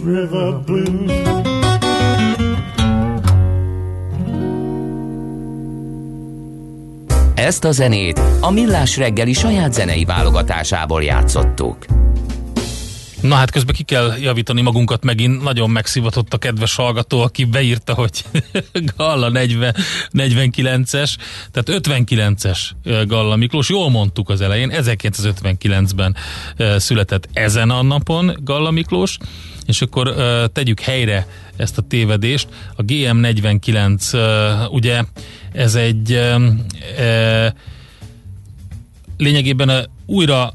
River blues.
Ezt a zenét a Millás reggeli saját zenei válogatásából játszottuk.
Na hát közben ki kell javítani magunkat megint. Nagyon megszivatott a kedves hallgató, aki beírta, hogy <laughs> Galla 40, 49-es, tehát 59-es Galla Miklós. Jól mondtuk az elején, 1959-ben született ezen a napon Galla Miklós, és akkor tegyük helyre ezt a tévedést. A GM49, uh, ugye ez egy lényegében újra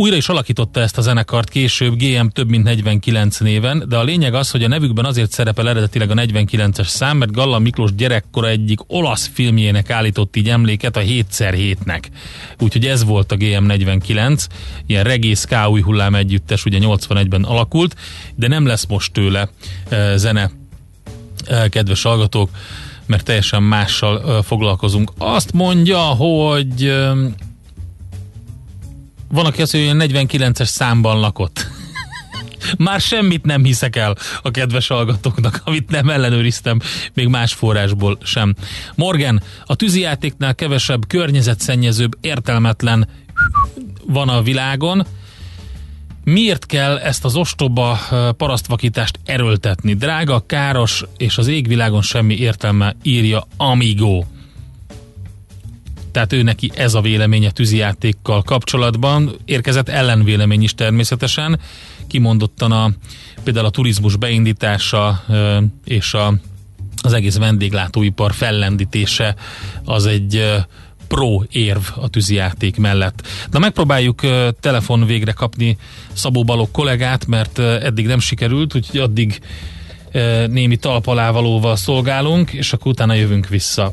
újra is alakította ezt a zenekart később GM több mint 49 néven, de a lényeg az, hogy a nevükben azért szerepel eredetileg a 49-es szám, mert Galla Miklós gyerekkora egyik olasz filmjének állított így emléket a 7x7-nek. Úgyhogy ez volt a GM 49, ilyen reggae ska új hullám együttes, ugye 81-ben alakult, de nem lesz most tőle e, zene, e, kedves hallgatók, mert teljesen mással e, foglalkozunk. Azt mondja, hogy e, van, aki azt mondja, hogy 49-es számban lakott. <laughs> Már semmit nem hiszek el a kedves hallgatóknak, amit nem ellenőriztem, még más forrásból sem. Morgan, a tűzijátéknál kevesebb, környezetszennyezőbb, értelmetlen van a világon. Miért kell ezt az ostoba parasztvakítást erőltetni? Drága, káros, és az égvilágon semmi értelme, írja Amigo tehát ő neki ez a véleménye tűzijátékkal kapcsolatban. Érkezett ellenvélemény is természetesen, kimondottan a, például a turizmus beindítása és a, az egész vendéglátóipar fellendítése az egy pro érv a tűzijáték mellett. Na megpróbáljuk telefon végre kapni Szabó Balog kollégát, mert eddig nem sikerült, úgyhogy addig némi talpalávalóval szolgálunk, és akkor utána jövünk vissza.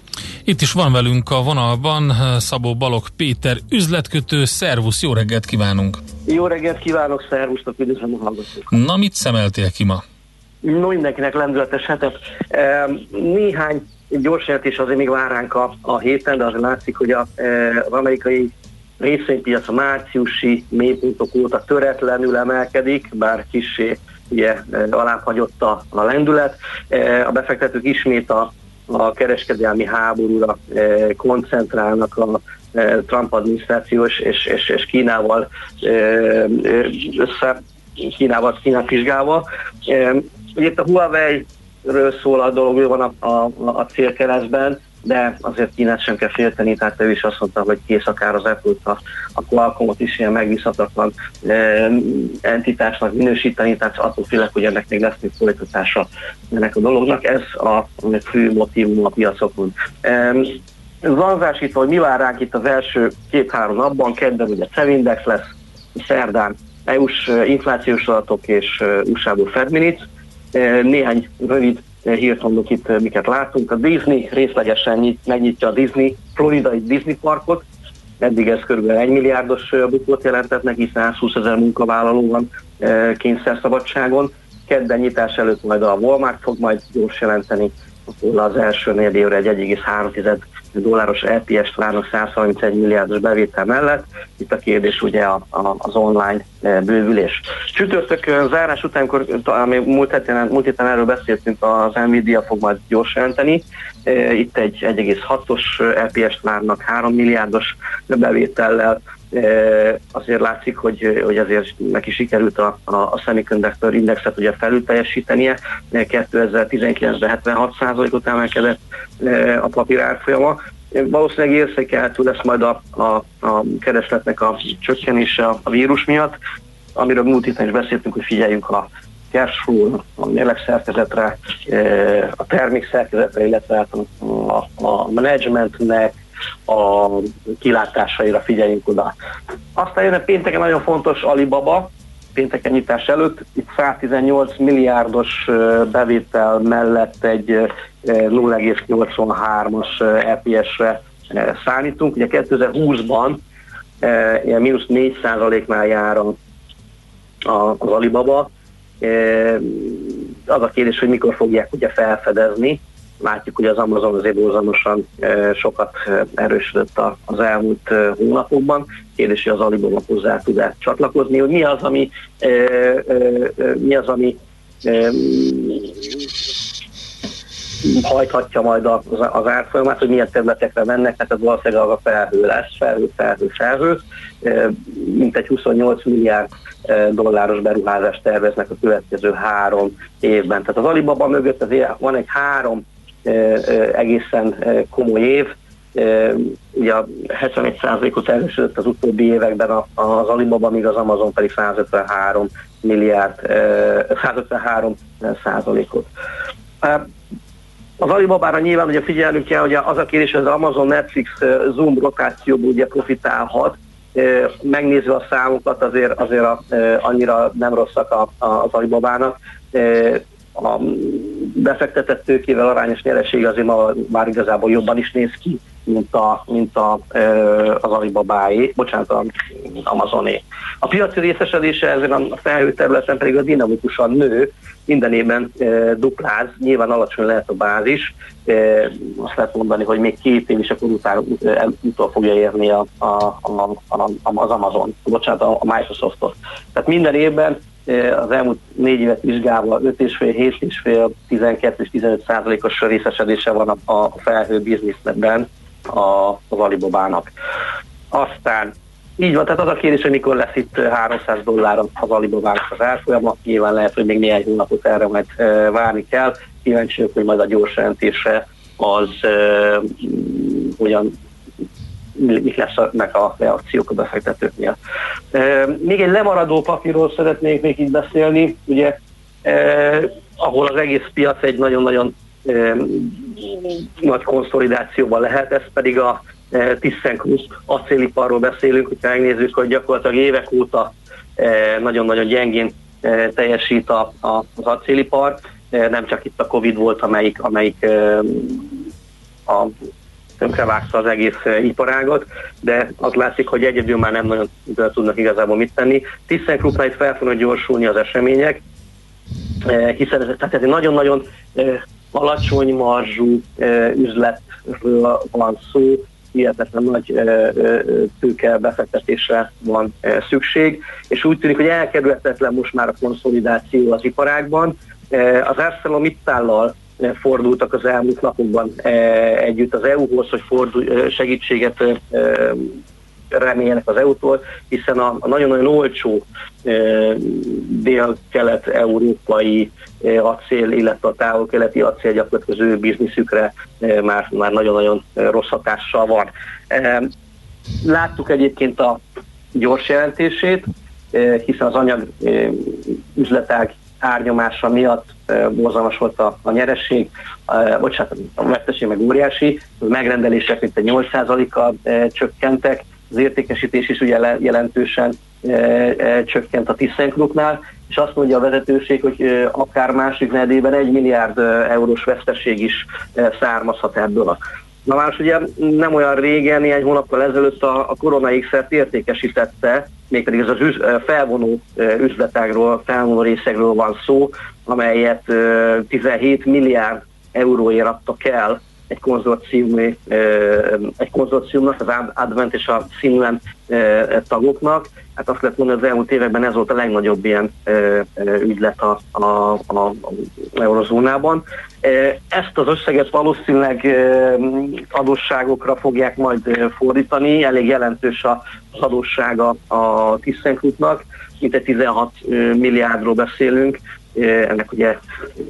Itt is van velünk a vonalban Szabó Balog Péter, üzletkötő. Szervusz, jó reggelt kívánunk!
Jó reggelt kívánok, szervusztok, üdvözlöm a hallgatók!
Na, mit szemeltél ki ma?
No, mindenkinek lendületes hetet. Néhány gyors jelentés azért még vár ránk a, a héten, de azért látszik, hogy a, az amerikai részvénypiac a márciusi mélypontok óta töretlenül emelkedik, bár kissé ugye alább hagyott a, a lendület. A befektetők ismét a a kereskedelmi háborúra eh, koncentrálnak a eh, Trump adminisztrációs és, és, és Kínával eh, össze, Kínával, Kínát vizsgálva. Ugye itt a Huawei ről szól a dolog, ő van a, a, a célkeresztben, de azért Kínát sem kell félteni, tehát ő is azt mondta, hogy kész akár az apple a, a Qualcommot is ilyen megbízhatatlan e, entitásnak minősíteni, tehát attól félek, hogy ennek még lesz még folytatása ennek a dolognak. Ez a fő motivum a piacokon. E, zanzásítva, hogy mi vár ránk itt az első két-három napban, kedden ugye Cevindex lesz, szerdán EU-s inflációs adatok és USA-ból Fed Minutes. Néhány rövid hírt mondok itt, miket látunk. A Disney részlegesen nyit, megnyitja a Disney, floridai Disney parkot, eddig ez kb. 1 milliárdos bukót jelentett neki, 120 ezer munkavállaló van kényszerszabadságon. Kedden nyitás előtt majd a Walmart fog majd gyors jelenteni az első négy évre egy 1,3 dolláros LPS várnak 131 milliárdos bevétel mellett. Itt a kérdés ugye a, a, az online e, bővülés. Csütörtök zárás után, amikor múlt héten, múlt héten erről beszéltünk, az Nvidia fog majd gyors jelenteni. E, itt egy 1,6-os LPS várnak 3 milliárdos bevétellel, azért látszik, hogy, hogy azért neki sikerült a, a, a semiconductor indexet ugye felül teljesítenie. 2019-ben 76%-ot emelkedett a papír árfolyama. Valószínűleg érzékelhető lesz majd a, a, a keresletnek a csökkenése a vírus miatt, amiről múlt héten is beszéltünk, hogy figyeljünk a cash flow, a szerkezetre, a termék szerkezetre, illetve a, a, a managementnek, a kilátásaira figyeljünk oda. Aztán jön a pénteken nagyon fontos Alibaba, pénteken nyitás előtt, itt 118 milliárdos bevétel mellett egy 0,83-as EPS-re számítunk. Ugye 2020-ban ilyen mínusz 4% nál jár az Alibaba. Az a kérdés, hogy mikor fogják ugye felfedezni, Látjuk, hogy az Amazon azért borzalmasan sokat erősödött az elmúlt hónapokban. Kérdés, hogy az Alibaba hozzá tud csatlakozni, hogy mi az, ami, mi az, ami hajthatja majd az, az árfolyamát, hogy milyen területekre mennek, tehát ez valószínűleg a felhő lesz, felhő, felhő, felhő, mint egy 28 milliárd dolláros beruházást terveznek a következő három évben. Tehát az Alibaba mögött azért van egy három egészen komoly év. Ugye a 71%-ot erősödött az utóbbi években az Alibaba, míg az Amazon pedig 153 milliárd, 153 százalékot. Az Alibabára nyilván ugye figyelnünk kell, hogy az a kérdés, hogy az Amazon Netflix Zoom rotációból ugye profitálhat, megnézve a számokat azért, azért a, annyira nem rosszak a, a, az Alibabának a befektetett tőkével arányos nyereség azért ma már igazából jobban is néz ki, mint, a, mint a, az Alibabáé, bocsánat, az Amazoné. A piaci részesedése ezen a felhő területen pedig a dinamikusan nő, minden évben e, dupláz, nyilván alacsony lehet a bázis, e, azt lehet mondani, hogy még két év is akkor után e, utol fogja érni a, a, a, a, az Amazon, bocsánat, a Microsoftot. Tehát minden évben az elmúlt négy évet vizsgálva 5,5, 7,5, 12 és 15 százalékos részesedése van a, a felhő bizniszben az Alibabának. Aztán így van, tehát az a kérdés, hogy mikor lesz itt 300 dollár az Alibabának az árfolyama, nyilván lehet, hogy még néhány hónapot erre majd várni kell. Kíváncsiak, hogy majd a gyors jelentése az uh, hogyan mik lesznek a reakciók a befektetőknél. Még egy lemaradó papírról szeretnék még így beszélni, ugye, ahol az egész piac egy nagyon-nagyon nagy konszolidációban lehet, ez pedig a ThyssenKrupp acéliparról beszélünk, hogyha megnézzük, hogy gyakorlatilag évek óta nagyon-nagyon gyengén teljesít a, a, az acélipar, nem csak itt a Covid volt, amelyik, amelyik a tönkrevágta az egész eh, iparágot, de az látszik, hogy egyedül már nem nagyon tudnak igazából mit tenni. ThyssenKruppnál itt fel fognak gyorsulni az események, eh, hiszen ez, tehát ez egy nagyon-nagyon eh, alacsony marzsú üzletről van szó, hihetetlen nagy tőke befektetésre van szükség, és úgy tűnik, hogy elkerülhetetlen most már a konszolidáció az iparágban. Az ArcelorMittállal fordultak az elmúlt napokban e, együtt az EU-hoz, hogy fordul, e, segítséget e, remélnek az EU-tól, hiszen a, nagyon-nagyon olcsó dél-kelet-európai acél, illetve a távol-keleti acél gyakorlatilag bizniszükre már, már nagyon-nagyon rossz hatással van. Láttuk egyébként a gyors jelentését, hiszen az anyag üzletág árnyomása miatt borzalmas volt a, a nyeresség, bocsánat, a veszteség meg óriási, a megrendelések mint egy 8%-kal csökkentek, az értékesítés is ugye jelentősen csökkent a ThyssenKruppnál, és azt mondja a vezetőség, hogy akár másik nedében egy milliárd eurós veszteség is származhat ebből a Na más ugye nem olyan régen, néhány hónappal ezelőtt a, a Corona X-et értékesítette, mégpedig ez az üz, felvonó üzletágról, felvonó részekről van szó, amelyet 17 milliárd euróért adtak el egy konzorcium, egy konzorciumnak, az Advent és a Finland tagoknak. Hát azt lehet mondani, az elmúlt években ez volt a legnagyobb ilyen ügylet a, a, a, a eurozónában. Ezt az összeget valószínűleg adósságokra fogják majd fordítani, elég jelentős az adóssága a ThyssenKruppnak, mint egy 16 milliárdról beszélünk, ennek ugye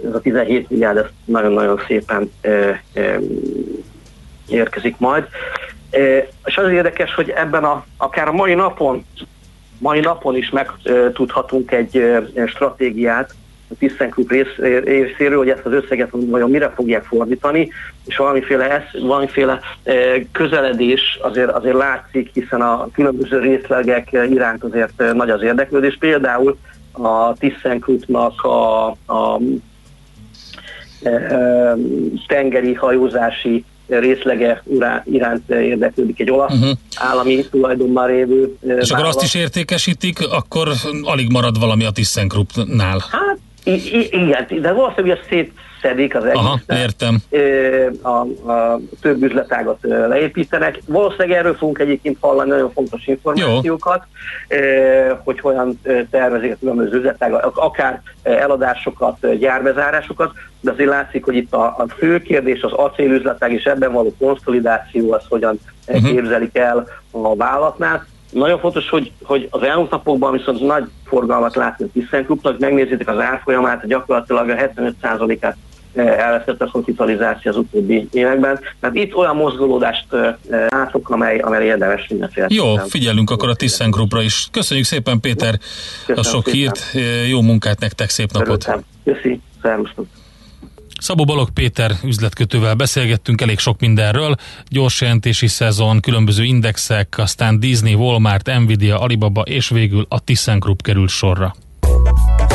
ez a 17 milliárd ez nagyon-nagyon szépen érkezik majd. És az érdekes, hogy ebben a, akár a mai napon, mai napon is megtudhatunk egy stratégiát a rész, részéről, hogy ezt az összeget vajon mire fogják fordítani, és valamiféle, ez, valamiféle közeledés azért, azért látszik, hiszen a különböző részlegek iránt azért nagy az érdeklődés. Például a ThyssenKruppnak a, a e, e, tengeri hajózási részlege iránt érdeklődik egy olasz uh-huh. állami tulajdonban révő
És vállalat. akkor azt is értékesítik, akkor alig marad valami a ThyssenKruppnál.
Hát I- I- igen, de valószínűleg ezt szétszedik az egészet. Aha,
értem.
A, a több üzletágat leépítenek. Valószínűleg erről fogunk egyébként hallani nagyon fontos információkat, Jó. hogy hogyan tervezik a különböző üzletágat, akár eladásokat, gyárbezárásokat, de azért látszik, hogy itt a, a fő kérdés az acélüzletág és ebben való konszolidáció, az hogyan uh-huh. képzelik el a vállalatnál. Nagyon fontos, hogy, hogy az elmúlt napokban viszont nagy forgalmat látni a ThyssenKruppnak, megnézitek az árfolyamát, gyakorlatilag a 75%-át eh, elvesztett a kapitalizáció az utóbbi években. Tehát itt olyan mozgolódást látok, amely, amely érdemes mindenféle.
Jó, figyelünk akkor a ThyssenKruppra is. Köszönjük szépen Péter Köszönöm a sok szépen. hírt, jó munkát nektek, szép napot!
Köszönöm. Köszi,
Szabó Balog Péter üzletkötővel beszélgettünk elég sok mindenről, gyors jelentési szezon, különböző indexek, aztán Disney, Walmart, Nvidia, Alibaba és végül a ThyssenKrupp került sorra.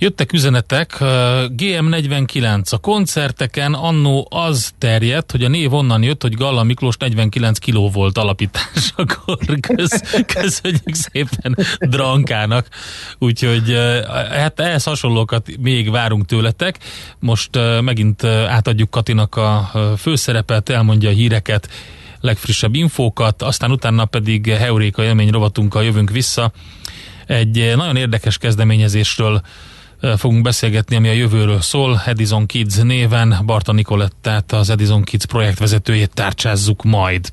Jöttek üzenetek, GM49 a koncerteken annó az terjedt, hogy a név onnan jött, hogy Galla Miklós 49 kiló volt alapításakor. <laughs> Kösz, köszönjük szépen Drankának. Úgyhogy hát ehhez hasonlókat még várunk tőletek. Most megint átadjuk Katinak a főszerepet, elmondja a híreket, legfrissebb infókat, aztán utána pedig Heuréka élmény rovatunkkal jövünk vissza. Egy nagyon érdekes kezdeményezésről fogunk beszélgetni, ami a jövőről szól. Edison Kids néven Barta Nikolettát, az Edison Kids projektvezetőjét tárcsázzuk majd.